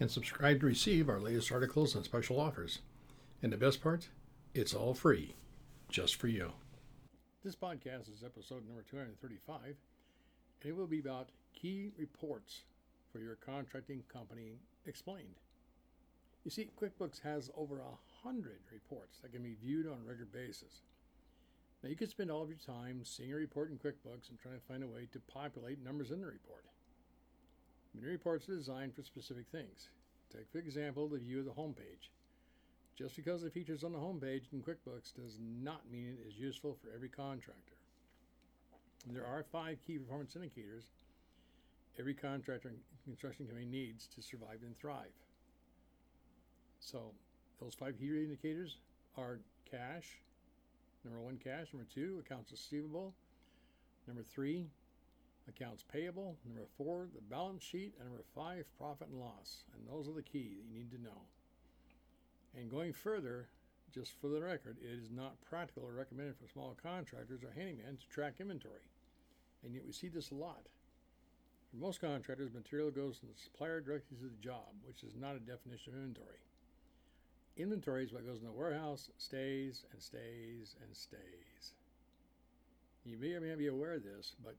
and subscribe to receive our latest articles and special offers. And the best part, it's all free, just for you. This podcast is episode number 235, and it will be about key reports for your contracting company explained. You see, QuickBooks has over a hundred reports that can be viewed on a regular basis. Now, you could spend all of your time seeing a report in QuickBooks and trying to find a way to populate numbers in the report. Many reports are designed for specific things. Take, for example, the view of the home page. Just because it features on the home page in QuickBooks does not mean it is useful for every contractor. There are five key performance indicators every contractor and construction company needs to survive and thrive. So, those five key indicators are cash, number one, cash, number two, accounts receivable, number three, accounts payable, number four, the balance sheet, and number five, profit and loss. And those are the key that you need to know. And going further, just for the record, it is not practical or recommended for small contractors or handymen to track inventory. And yet we see this a lot. For most contractors, material goes from the supplier directly to the job, which is not a definition of inventory. Inventory is what goes in the warehouse, stays and stays and stays. You may or may not be aware of this, but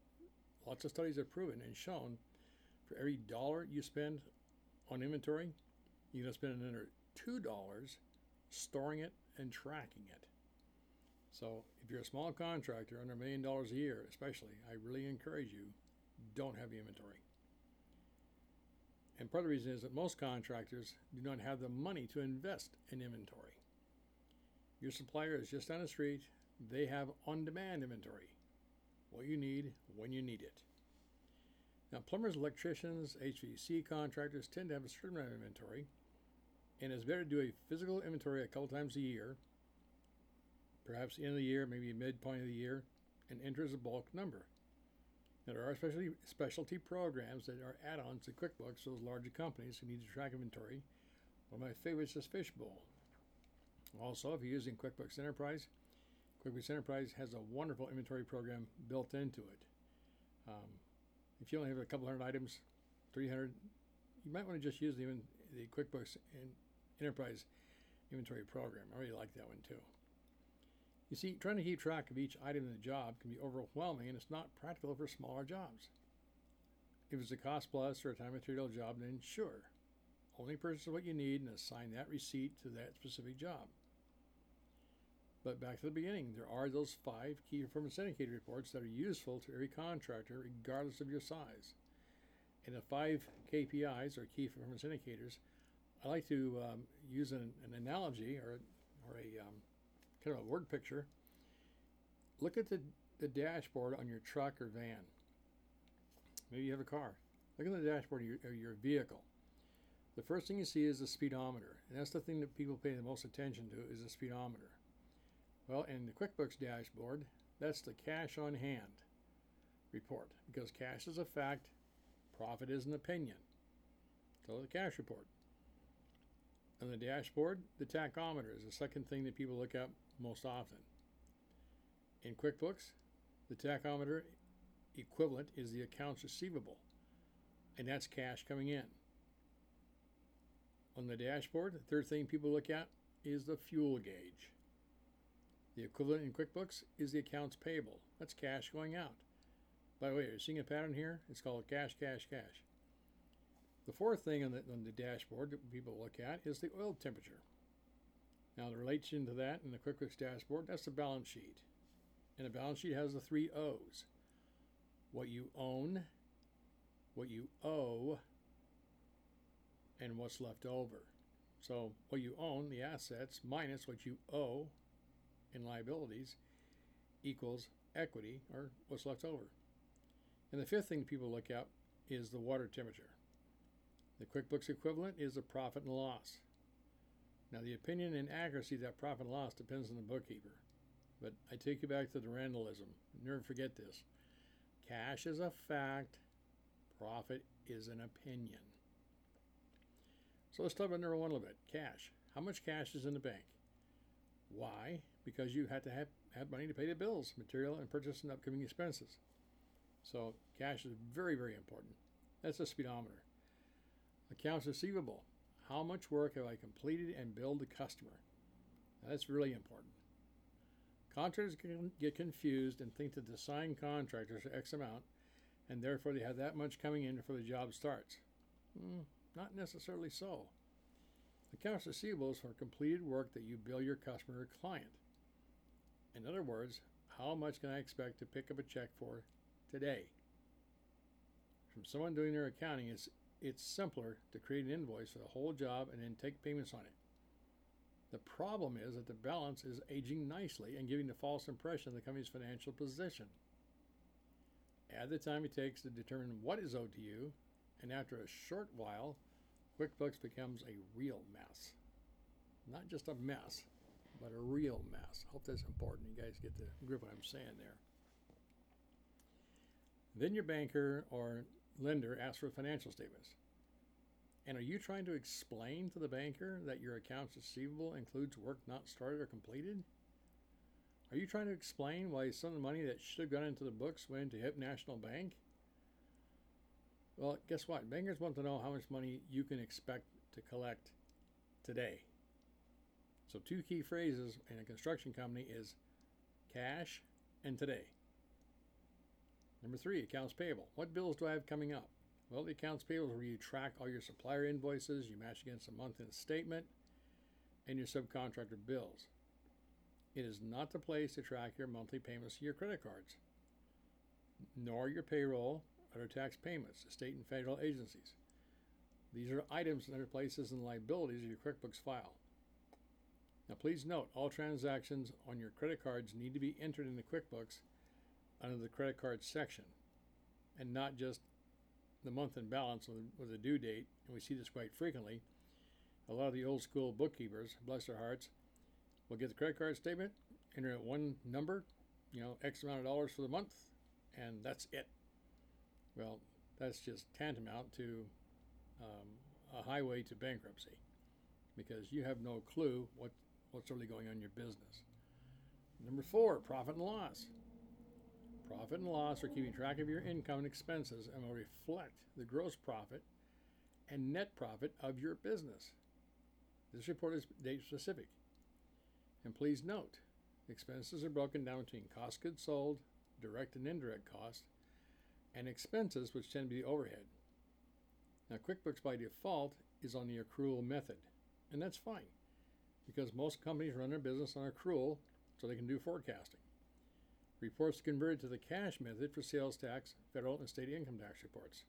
lots of studies have proven and shown for every dollar you spend on inventory, you're going to spend another $2 storing it and tracking it. So if you're a small contractor under a million dollars a year, especially, I really encourage you, don't have the inventory. And part of the reason is that most contractors do not have the money to invest in inventory. Your supplier is just down the street, they have on demand inventory. What you need when you need it. Now, plumbers, electricians, HVAC contractors tend to have a certain amount of inventory, and it's better to do a physical inventory a couple times a year, perhaps end of the year, maybe midpoint of the year, and enter as a bulk number. Now, there are specialty, specialty programs that are add ons to QuickBooks for those larger companies who need to track inventory. One of my favorites is Fishbowl. Also, if you're using QuickBooks Enterprise, QuickBooks Enterprise has a wonderful inventory program built into it. Um, if you only have a couple hundred items, 300, you might want to just use the, the QuickBooks Enterprise inventory program. I really like that one too. You see, trying to keep track of each item in the job can be overwhelming and it's not practical for smaller jobs. If it's a cost plus or a time material job, then sure. Only purchase what you need and assign that receipt to that specific job. But back to the beginning, there are those five key performance indicator reports that are useful to every contractor, regardless of your size. And the five KPIs or key performance indicators, I like to um, use an, an, analogy or, or a um, kind of a word picture. Look at the, the dashboard on your truck or van. Maybe you have a car. Look at the dashboard of your, of your vehicle. The first thing you see is the speedometer, and that's the thing that people pay the most attention to is the speedometer. Well, in the QuickBooks dashboard, that's the cash on hand report because cash is a fact, profit is an opinion. So the cash report. On the dashboard, the tachometer is the second thing that people look at most often. In QuickBooks, the tachometer equivalent is the accounts receivable, and that's cash coming in. On the dashboard, the third thing people look at is the fuel gauge. The equivalent in QuickBooks is the accounts payable. That's cash going out. By the way, you're you seeing a pattern here? It's called cash, cash, cash. The fourth thing on the, on the dashboard that people look at is the oil temperature. Now, the relation to that in the QuickBooks dashboard, that's the balance sheet. And the balance sheet has the three O's what you own, what you owe, and what's left over. So, what you own, the assets, minus what you owe, in liabilities equals equity or what's left over. And the fifth thing people look at is the water temperature. The QuickBooks equivalent is the profit and loss. Now, the opinion and accuracy of that profit and loss depends on the bookkeeper. But I take you back to the Randallism. Never forget this. Cash is a fact, profit is an opinion. So let's talk about number one a little bit cash. How much cash is in the bank? Why? Because you had to have, have money to pay the bills, material, and purchase and upcoming expenses. So cash is very, very important. That's a speedometer. Accounts receivable. How much work have I completed and billed the customer? Now, that's really important. Contractors can get confused and think that the signed contractors are X amount, and therefore they have that much coming in before the job starts. Mm, not necessarily so. Accounts receivable is for completed work that you bill your customer or client. In other words, how much can I expect to pick up a check for today? From someone doing their accounting, it's, it's simpler to create an invoice for the whole job and then take payments on it. The problem is that the balance is aging nicely and giving the false impression of the company's financial position. Add the time it takes to determine what is owed to you, and after a short while, QuickBooks becomes a real mess. Not just a mess, but a real mess. I hope that's important. You guys get the grip what I'm saying there. Then your banker or lender asks for financial statements. And are you trying to explain to the banker that your accounts receivable includes work not started or completed? Are you trying to explain why some of the money that should have gone into the books went into Hip National Bank? Well, guess what? Bankers want to know how much money you can expect to collect today. So, two key phrases in a construction company is cash and today. Number three, accounts payable. What bills do I have coming up? Well, the accounts payable is where you track all your supplier invoices, you match against a month end statement, and your subcontractor bills. It is not the place to track your monthly payments to your credit cards, nor your payroll, other tax payments to state and federal agencies. These are items in other places and liabilities of your QuickBooks file. Now, please note all transactions on your credit cards need to be entered in the QuickBooks under the credit card section and not just the month and balance with a due date. And we see this quite frequently. A lot of the old school bookkeepers, bless their hearts, will get the credit card statement, enter it one number, you know, X amount of dollars for the month, and that's it. Well, that's just tantamount to um, a highway to bankruptcy because you have no clue what, what's really going on in your business. Number four, profit and loss. Profit and loss are keeping track of your income and expenses and will reflect the gross profit and net profit of your business. This report is date specific. And please note, expenses are broken down between cost goods sold, direct and indirect costs, and expenses, which tend to be overhead. Now, QuickBooks by default is on the accrual method, and that's fine because most companies run their business on accrual so they can do forecasting. Reports converted to the cash method for sales tax, federal, and state income tax reports.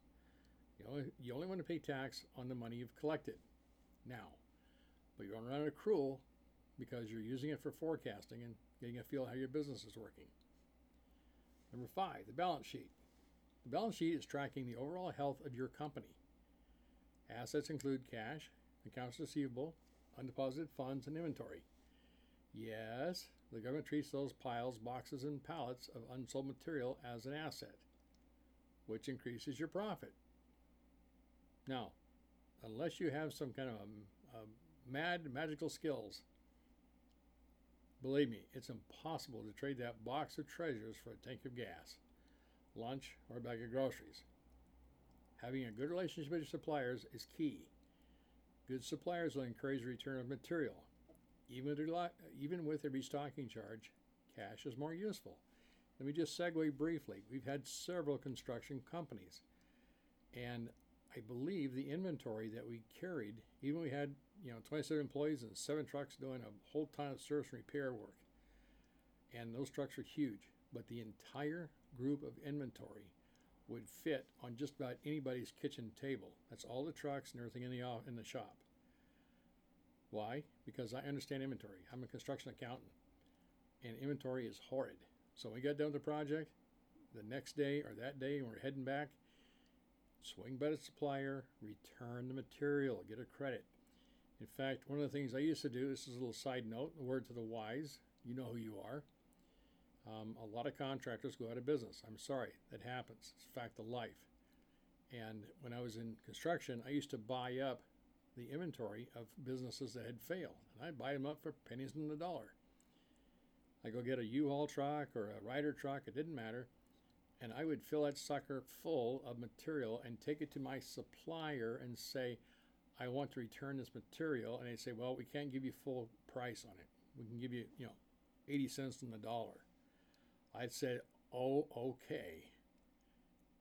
You only, you only want to pay tax on the money you've collected now, but you want to run an accrual because you're using it for forecasting and getting a feel how your business is working. Number five, the balance sheet. The balance sheet is tracking the overall health of your company. Assets include cash, accounts receivable, undeposited funds, and inventory. Yes, the government treats those piles, boxes, and pallets of unsold material as an asset, which increases your profit. Now, unless you have some kind of a, a mad magical skills, believe me, it's impossible to trade that box of treasures for a tank of gas lunch, or a bag of groceries. Having a good relationship with your suppliers is key. Good suppliers will encourage return of material. Even with, a, even with a restocking charge, cash is more useful. Let me just segue briefly. We've had several construction companies, and I believe the inventory that we carried, even we had you know 27 employees and seven trucks doing a whole ton of service and repair work, and those trucks are huge. But the entire group of inventory would fit on just about anybody's kitchen table. That's all the trucks and everything in the in the shop. Why? Because I understand inventory. I'm a construction accountant, and inventory is horrid. So when we got done with the project, the next day or that day, when we're heading back, swing by the supplier, return the material, get a credit. In fact, one of the things I used to do, this is a little side note, a word to the wise, you know who you are. Um, a lot of contractors go out of business. I'm sorry, that happens. It's a fact of life. And when I was in construction, I used to buy up the inventory of businesses that had failed, and I'd buy them up for pennies on the dollar. I go get a U-Haul truck or a Ryder truck, it didn't matter, and I would fill that sucker full of material and take it to my supplier and say, I want to return this material, and they'd say, well, we can't give you full price on it. We can give you, you know, 80 cents on the dollar. I'd say, oh, okay.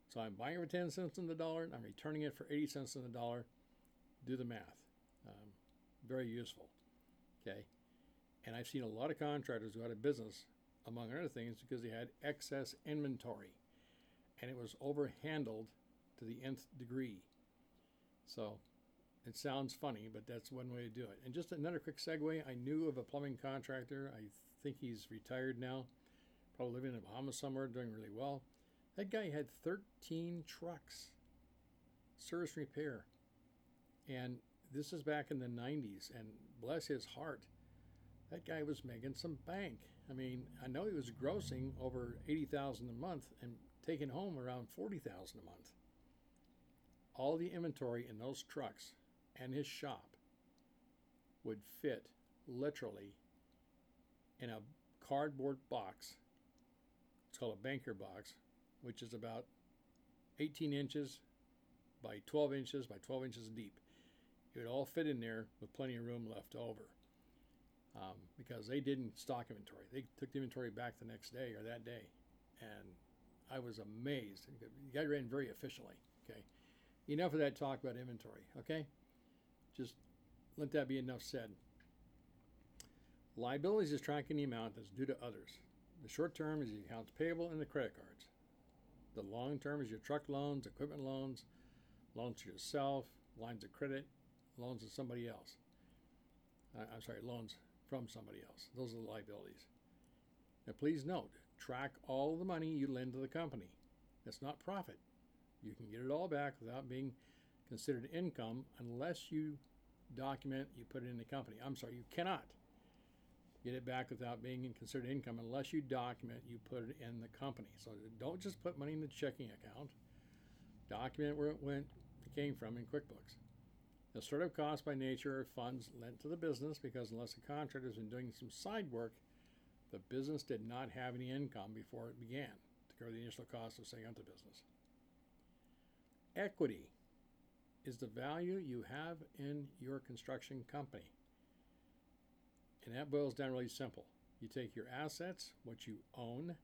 So I'm buying for 10 cents on the dollar, and I'm returning it for 80 cents on the dollar. Do the math. Um, very useful. Okay. And I've seen a lot of contractors go out of business, among other things, because they had excess inventory and it was overhandled to the nth degree. So it sounds funny, but that's one way to do it. And just another quick segue I knew of a plumbing contractor. I think he's retired now, probably living in Bahamas somewhere, doing really well. That guy had 13 trucks, service repair. And this is back in the 90s, and bless his heart, that guy was making some bank. I mean, I know he was grossing over 80,000 a month and taking home around 40,000 a month. All the inventory in those trucks and his shop would fit literally in a cardboard box. It's called a banker box, which is about 18 inches by 12 inches by 12 inches deep. It would all fit in there with plenty of room left over. Um, because they didn't stock inventory. They took the inventory back the next day or that day. And I was amazed. You guys ran very efficiently. Okay. Enough of that talk about inventory. Okay. Just let that be enough said. Liabilities is tracking the amount that's due to others. The short term is the accounts payable and the credit cards. The long term is your truck loans, equipment loans, loans to yourself, lines of credit, loans to somebody else. Uh, I'm sorry, loans from somebody else. Those are the liabilities. Now, please note track all the money you lend to the company. That's not profit. You can get it all back without being considered income unless you document you put it in the company. I'm sorry, you cannot get it back without being considered income unless you document you put it in the company. So don't just put money in the checking account. Document where it went, it came from in QuickBooks. The startup costs by nature are funds lent to the business because unless the contractor has been doing some side work, the business did not have any income before it began to cover the initial cost of setting up the business. Equity is the value you have in your construction company. And that boils down really simple. You take your assets, what you own,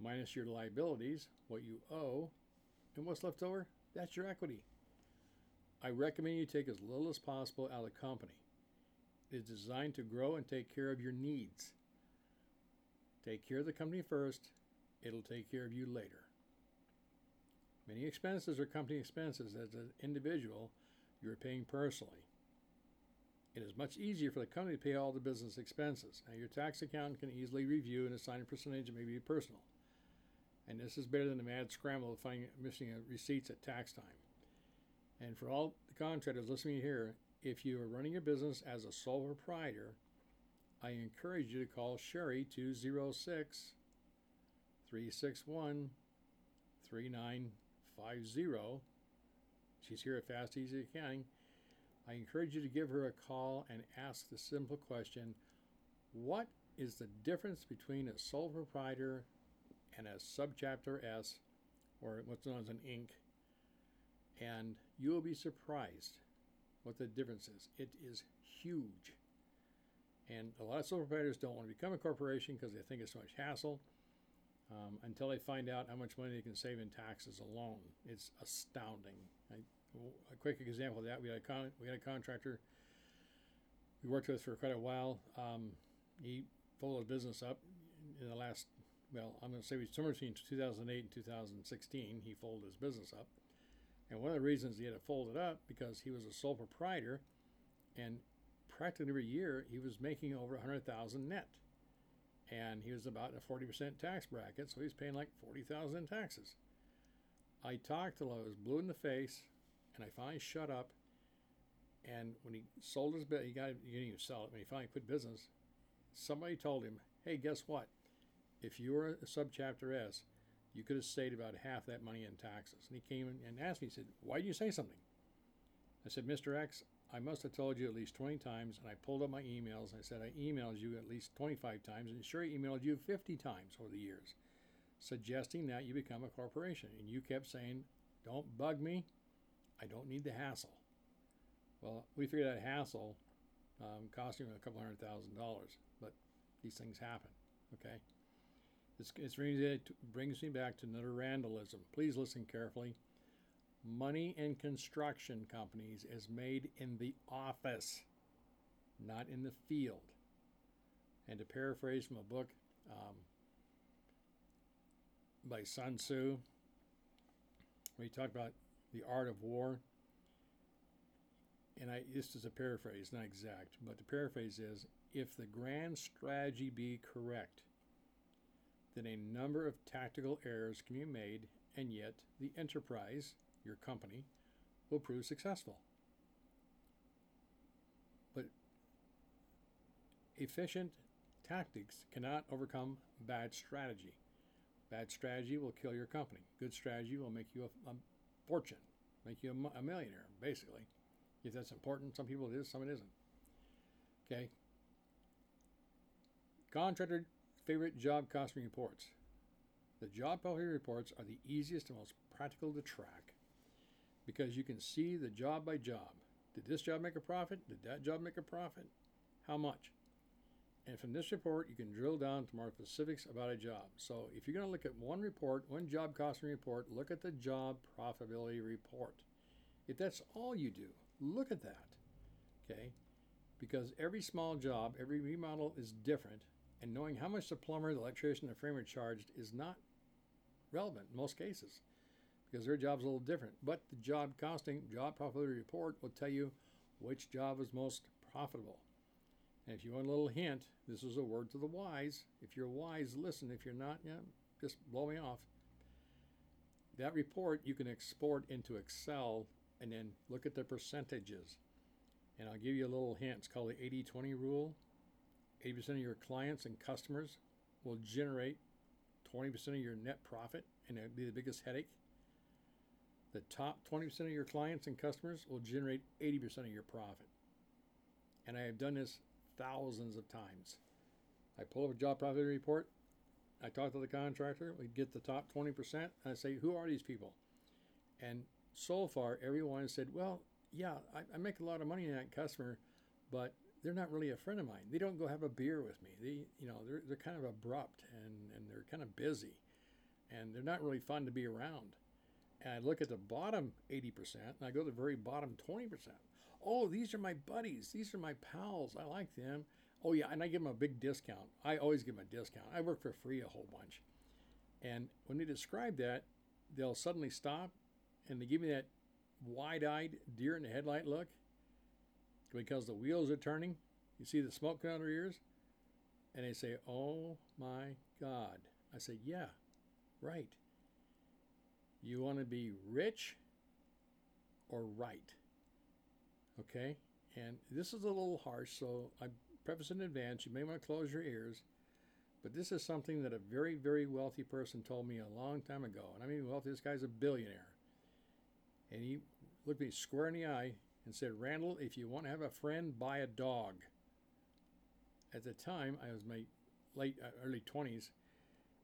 minus your liabilities, what you owe, and what's left over, that's your equity. I recommend you take as little as possible out of the company. It is designed to grow and take care of your needs. Take care of the company first, it'll take care of you later. Many expenses are company expenses as an individual you're paying personally. It is much easier for the company to pay all the business expenses. Now, your tax accountant can easily review and assign a percentage that may be personal. And this is better than the mad scramble of finding missing receipts at tax time. And for all the contractors listening here, if you are running your business as a sole proprietor, I encourage you to call Sharie 206 361 3950. She's here at Fast Easy Accounting. I encourage you to give her a call and ask the simple question What is the difference between a sole proprietor and a subchapter S, or what's known as an Inc.? And you will be surprised what the difference is. It is huge. And a lot of sole proprietors don't want to become a corporation because they think it's so much hassle um, until they find out how much money they can save in taxes alone. It's astounding. I, a quick example of that: we had a con- we had a contractor we worked with for quite a while. Um, he folded his business up in the last well, I'm going to say somewhere between 2008 and 2016. He folded his business up, and one of the reasons he had to fold it up because he was a sole proprietor, and practically every year he was making over 100,000 net. And he was about a 40% tax bracket, so he was paying like 40,000 in taxes. I talked till I was blue in the face, and I finally shut up. And when he sold his bit, he got he didn't even sell it. When he finally quit business, somebody told him, "Hey, guess what? If you were a subchapter S, you could have saved about half that money in taxes." And he came and asked me, he said, "Why did you say something?" I said, "Mr. X, I must have told you at least 20 times." And I pulled up my emails. And I said, "I emailed you at least 25 times, and sure, I emailed you 50 times over the years." suggesting that you become a corporation. And you kept saying, Don't bug me. I don't need the hassle. Well, we figured that hassle um, cost him a couple hundred thousand dollars, but these things happen. Okay. This, brings me back to another Randallism. Please listen carefully. Money in construction companies is made in the office, not in the field. And to paraphrase from a book, um, by Sun Tzu. We talked about the art of war. And I, this is a paraphrase, not exact, but the paraphrase is if the grand strategy be correct, then a number of tactical errors can be made, and yet the enterprise, your company, will prove successful. But efficient tactics cannot overcome bad strategy. Bad strategy will kill your company. Good strategy will make you a, a fortune, make you a, a, millionaire, basically. If that's important, some people it is, some it isn't. Okay. Contractor favorite job costing reports. The job quality reports are the easiest and most practical to track because you can see the job by job. Did this job make a profit? Did that job make a profit? How much? And from this report, you can drill down to more specifics about a job. So if you're going to look at one report, one job costing report, look at the job profitability report. If that's all you do, look at that. Okay? Because every small job, every remodel is different, and knowing how much the plumber, the electrician, the framer charged is not relevant in most cases because their job's a little different. But the job costing, job profitability report will tell you which job is most profitable. And if you want a little hint, this is a word to the wise. If you're wise, listen. If you're not, yeah, just blow me off. That report you can export into Excel and then look at the percentages. And I'll give you a little hint. It's called the 80 20 rule. 80% of your clients and customers will generate 20% of your net profit, and it'll be the biggest headache. The top 20% of your clients and customers will generate 80% of your profit. And I have done this thousands of times. I pull up a job profit report. I talk to the contractor. We get the top 20%. I say, who are these people? And so far, everyone said, well, yeah, I, I make a lot of money in that customer, but they're not really a friend of mine. They don't go have a beer with me. They, you know, they're, they're kind of abrupt and, and they're kind of busy and they're not really fun to be around. And I look at the bottom 80% and I go to the very bottom 20%. Oh, these are my buddies. These are my pals. I like them. Oh, yeah. And I give them a big discount. I always give them a discount. I work for free a whole bunch. And when they describe that, they'll suddenly stop and they give me that wide eyed deer in the headlight look because the wheels are turning. You see the smoke coming out of their ears? And they say, Oh my God. I say, Yeah, right. You want to be rich or right? Okay? And this is a little harsh, so I preface in advance. You may want to close your ears. But this is something that a very, very wealthy person told me a long time ago. And I mean, wealthy, this guy's a billionaire. And he looked me square in the eye and said, Randall, if you want to have a friend, buy a dog. At the time, I was my late, uh, early 20s,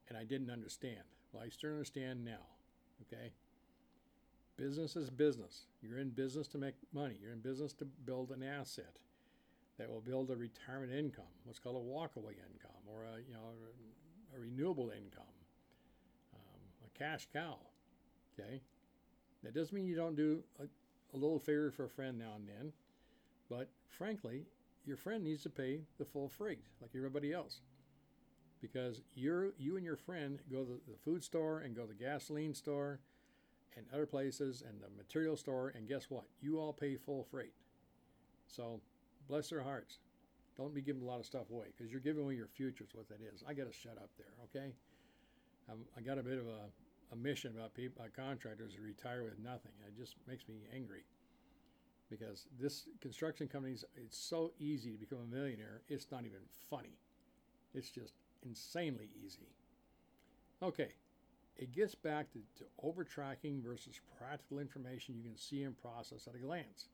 and I didn't understand. Well, I still understand now. Okay? Business is business. You're in business to make money. You're in business to build an asset that will build a retirement income, what's called a walkaway income, or a you know a renewable income, um, a cash cow. Okay, that doesn't mean you don't do a, a little favor for a friend now and then, but frankly, your friend needs to pay the full freight like everybody else because you're you and your friend go to the food store and go to the gasoline store and other places and the material store, and guess what? You all pay full freight. So bless their hearts. Don't be giving a lot of stuff away because you're giving away your future. Is what that is. I got to shut up there, okay? Um, I got a bit of a a mission about people, about contractors who retire with nothing. It just makes me angry because this construction companies, it's so easy to become a millionaire. It's not even funny. It's just insanely easy. Okay, it gets back to, to overtracking versus practical information you can see and process at a glance.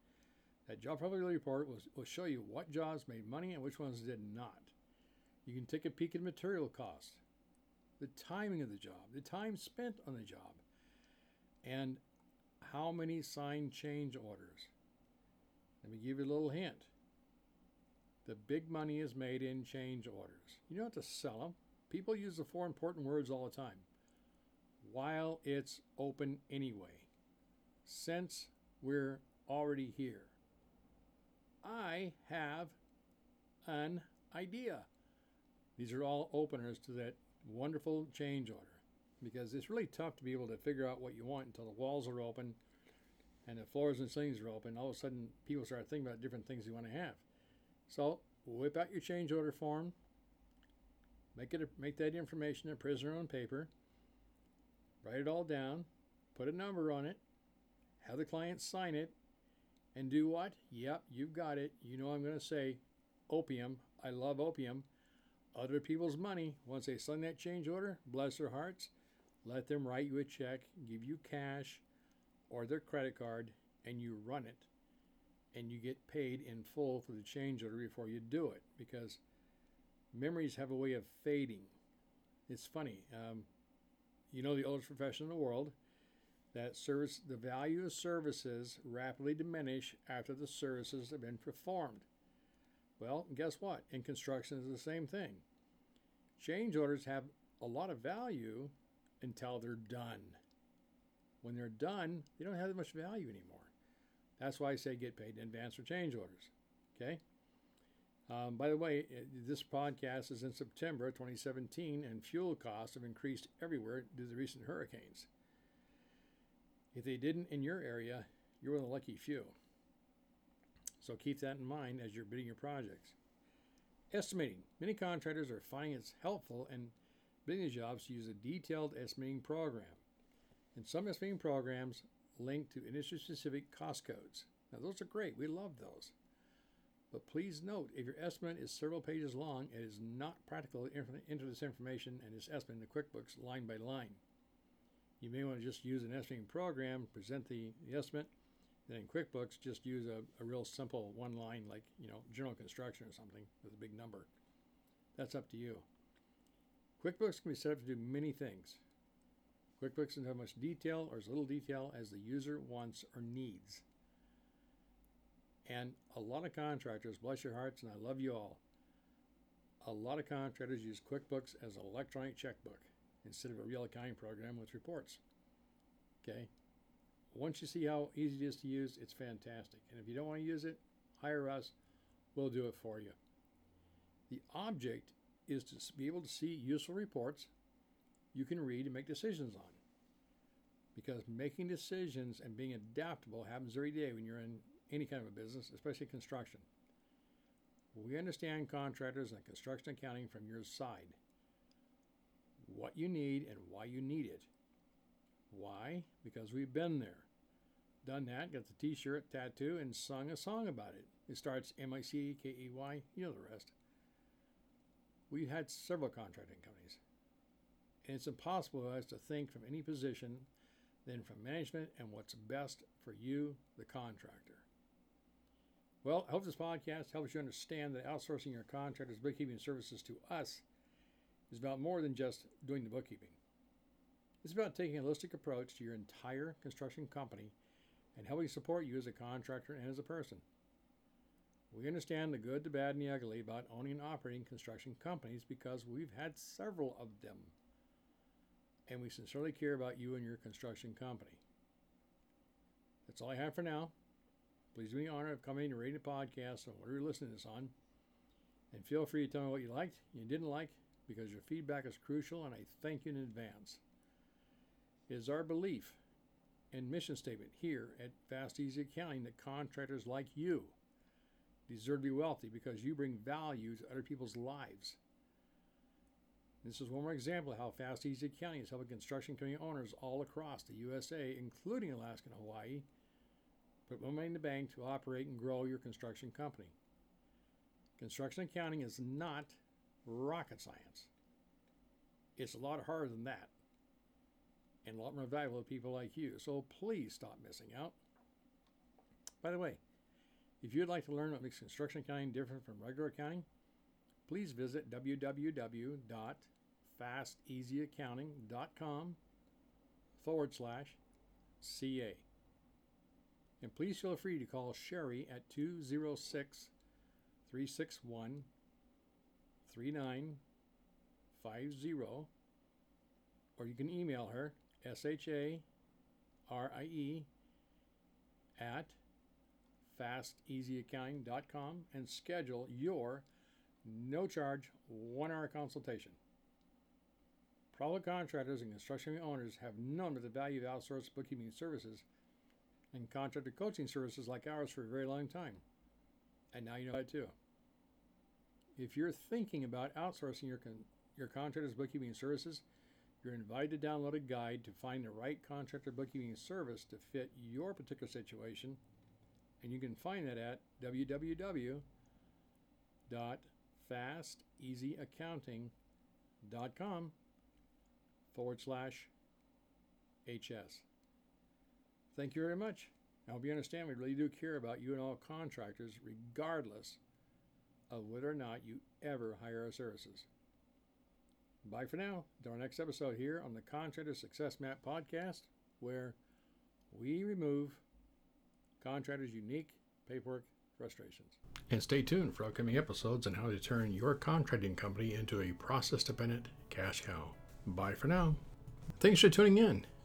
That job profitability report will, will show you what jobs made money and which ones did not. You can take a peek at material costs, the timing of the job, the time spent on the job, and how many signed change orders. Let me give you a little hint. The big money is made in change orders. You don't have to sell them. People use the four important words all the time. While it's open anyway. Since we're already here. I have an idea. These are all openers to that wonderful change order because it's really tough to be able to figure out what you want until the walls are open and the floors and ceilings are open. All of a sudden, people start thinking about different things you want to have. So, whip out your change order form, make it a, make that information a prisoner on paper, write it all down, put a number on it, have the client sign it, and do what? Yep, you've got it. You know I'm going to say OPM. I love OPM. Other people's money, once they sign that change order, bless their hearts, let them write you a check, give you cash or their credit card, and you run it. And you get paid in full for the change order before you do it because memories have a way of fading. It's funny. Um, you know, the oldest profession in the world that service the value of services rapidly diminish after the services have been performed. Well, guess what? In construction is the same thing. Change orders have a lot of value until they're done. When they're done, they don't have that much value anymore. That's why I say get paid in advance for change orders. Okay? Um, by the way, this podcast is in September 2017, and fuel costs have increased everywhere due to the recent hurricanes. If they didn't in your area, you're the lucky few. So keep that in mind as you're bidding your projects. Estimating. Many contractors are finding it's helpful in bidding jobs to use a detailed estimating program. And some estimating programs link to industry specific cost codes. Now, those are great. We love those. But please note, if your estimate is several pages long, it is not practical to enter this information and this estimate in the QuickBooks line by line. You may want to just use an estimating program, present the, the estimate, then in QuickBooks, just use a, a real simple one line like, you know, general construction or something with a big number. That's up to you. QuickBooks can be set up to do many things. QuickBooks can have much detail or as little detail as the user wants or needs. And a lot of contractors, bless your hearts, and I love you all, a lot of contractors use QuickBooks as an electronic checkbook instead of a real accounting program with reports. Okay? Once you see how easy it is to use, it's fantastic. And if you don't want to use it, hire us, we'll do it for you. The object is to be able to see useful reports you can read and make decisions on. Because making decisions and being adaptable happens every day when you're in any kind of a business, especially construction. We understand contractors and construction accounting from your side. What you need and why you need it. Why? Because we've been there. Done that, got the t shirt, tattoo, and sung a song about it. It starts M I C K E Y, you know the rest. We've had several contracting companies. And it's impossible for us to think from any position than from management and what's best for you, the contractor. Well, I hope this podcast helps you understand that outsourcing your contractor's bookkeeping services to us is about more than just doing the bookkeeping. It's about taking a holistic approach to your entire construction company and helping support you as a contractor and as a person. We understand the good, the bad, and the ugly about owning and operating construction companies because we've had several of them. And we sincerely care about you and your construction company. That's all I have for now. Please do me the honor of coming and rating the podcast on whatever you're listening to this on. And feel free to tell me what you liked, you didn't like, because your feedback is crucial, and I thank you in advance. It is our belief and mission statement here at Fast Easy Accounting that contractors like you deserve to be wealthy because you bring value to other people's lives. This is one more example of how Fast Easy Accounting is helping construction company owners all across the USA, including Alaska and Hawaii, put money in the bank to operate and grow your construction company. Construction accounting is not rocket science. It's a lot harder than that and a lot more valuable to people like you. So please stop missing out. By the way, if you'd like to learn what makes construction accounting different from regular accounting, please visit www.fasteasyaccounting.com forward slash CA. And please feel free to call Sharie at 206 361 3950, or you can email her S H A R I E at fasteasyaccounting.com and schedule your no charge one hour consultation. Private contractors and construction owners have known of the value of outsourced bookkeeping services and contractor coaching services like ours for a very long time. And now you know that too. If you're thinking about outsourcing your, con- your contractor's bookkeeping services, you're invited to download a guide to find the right contractor bookkeeping service to fit your particular situation. And you can find that at www.fasteasyaccounting.com forward slash HS. Thank you very much. I hope you understand we really do care about you and all contractors, regardless of whether or not you ever hire our services. Bye for now. To our next episode here on the Contractor Success Map podcast, where we remove contractors' unique paperwork frustrations. And stay tuned for upcoming episodes on how to turn your contracting company into a process dependent cash cow. Bye for now. Thanks for tuning in.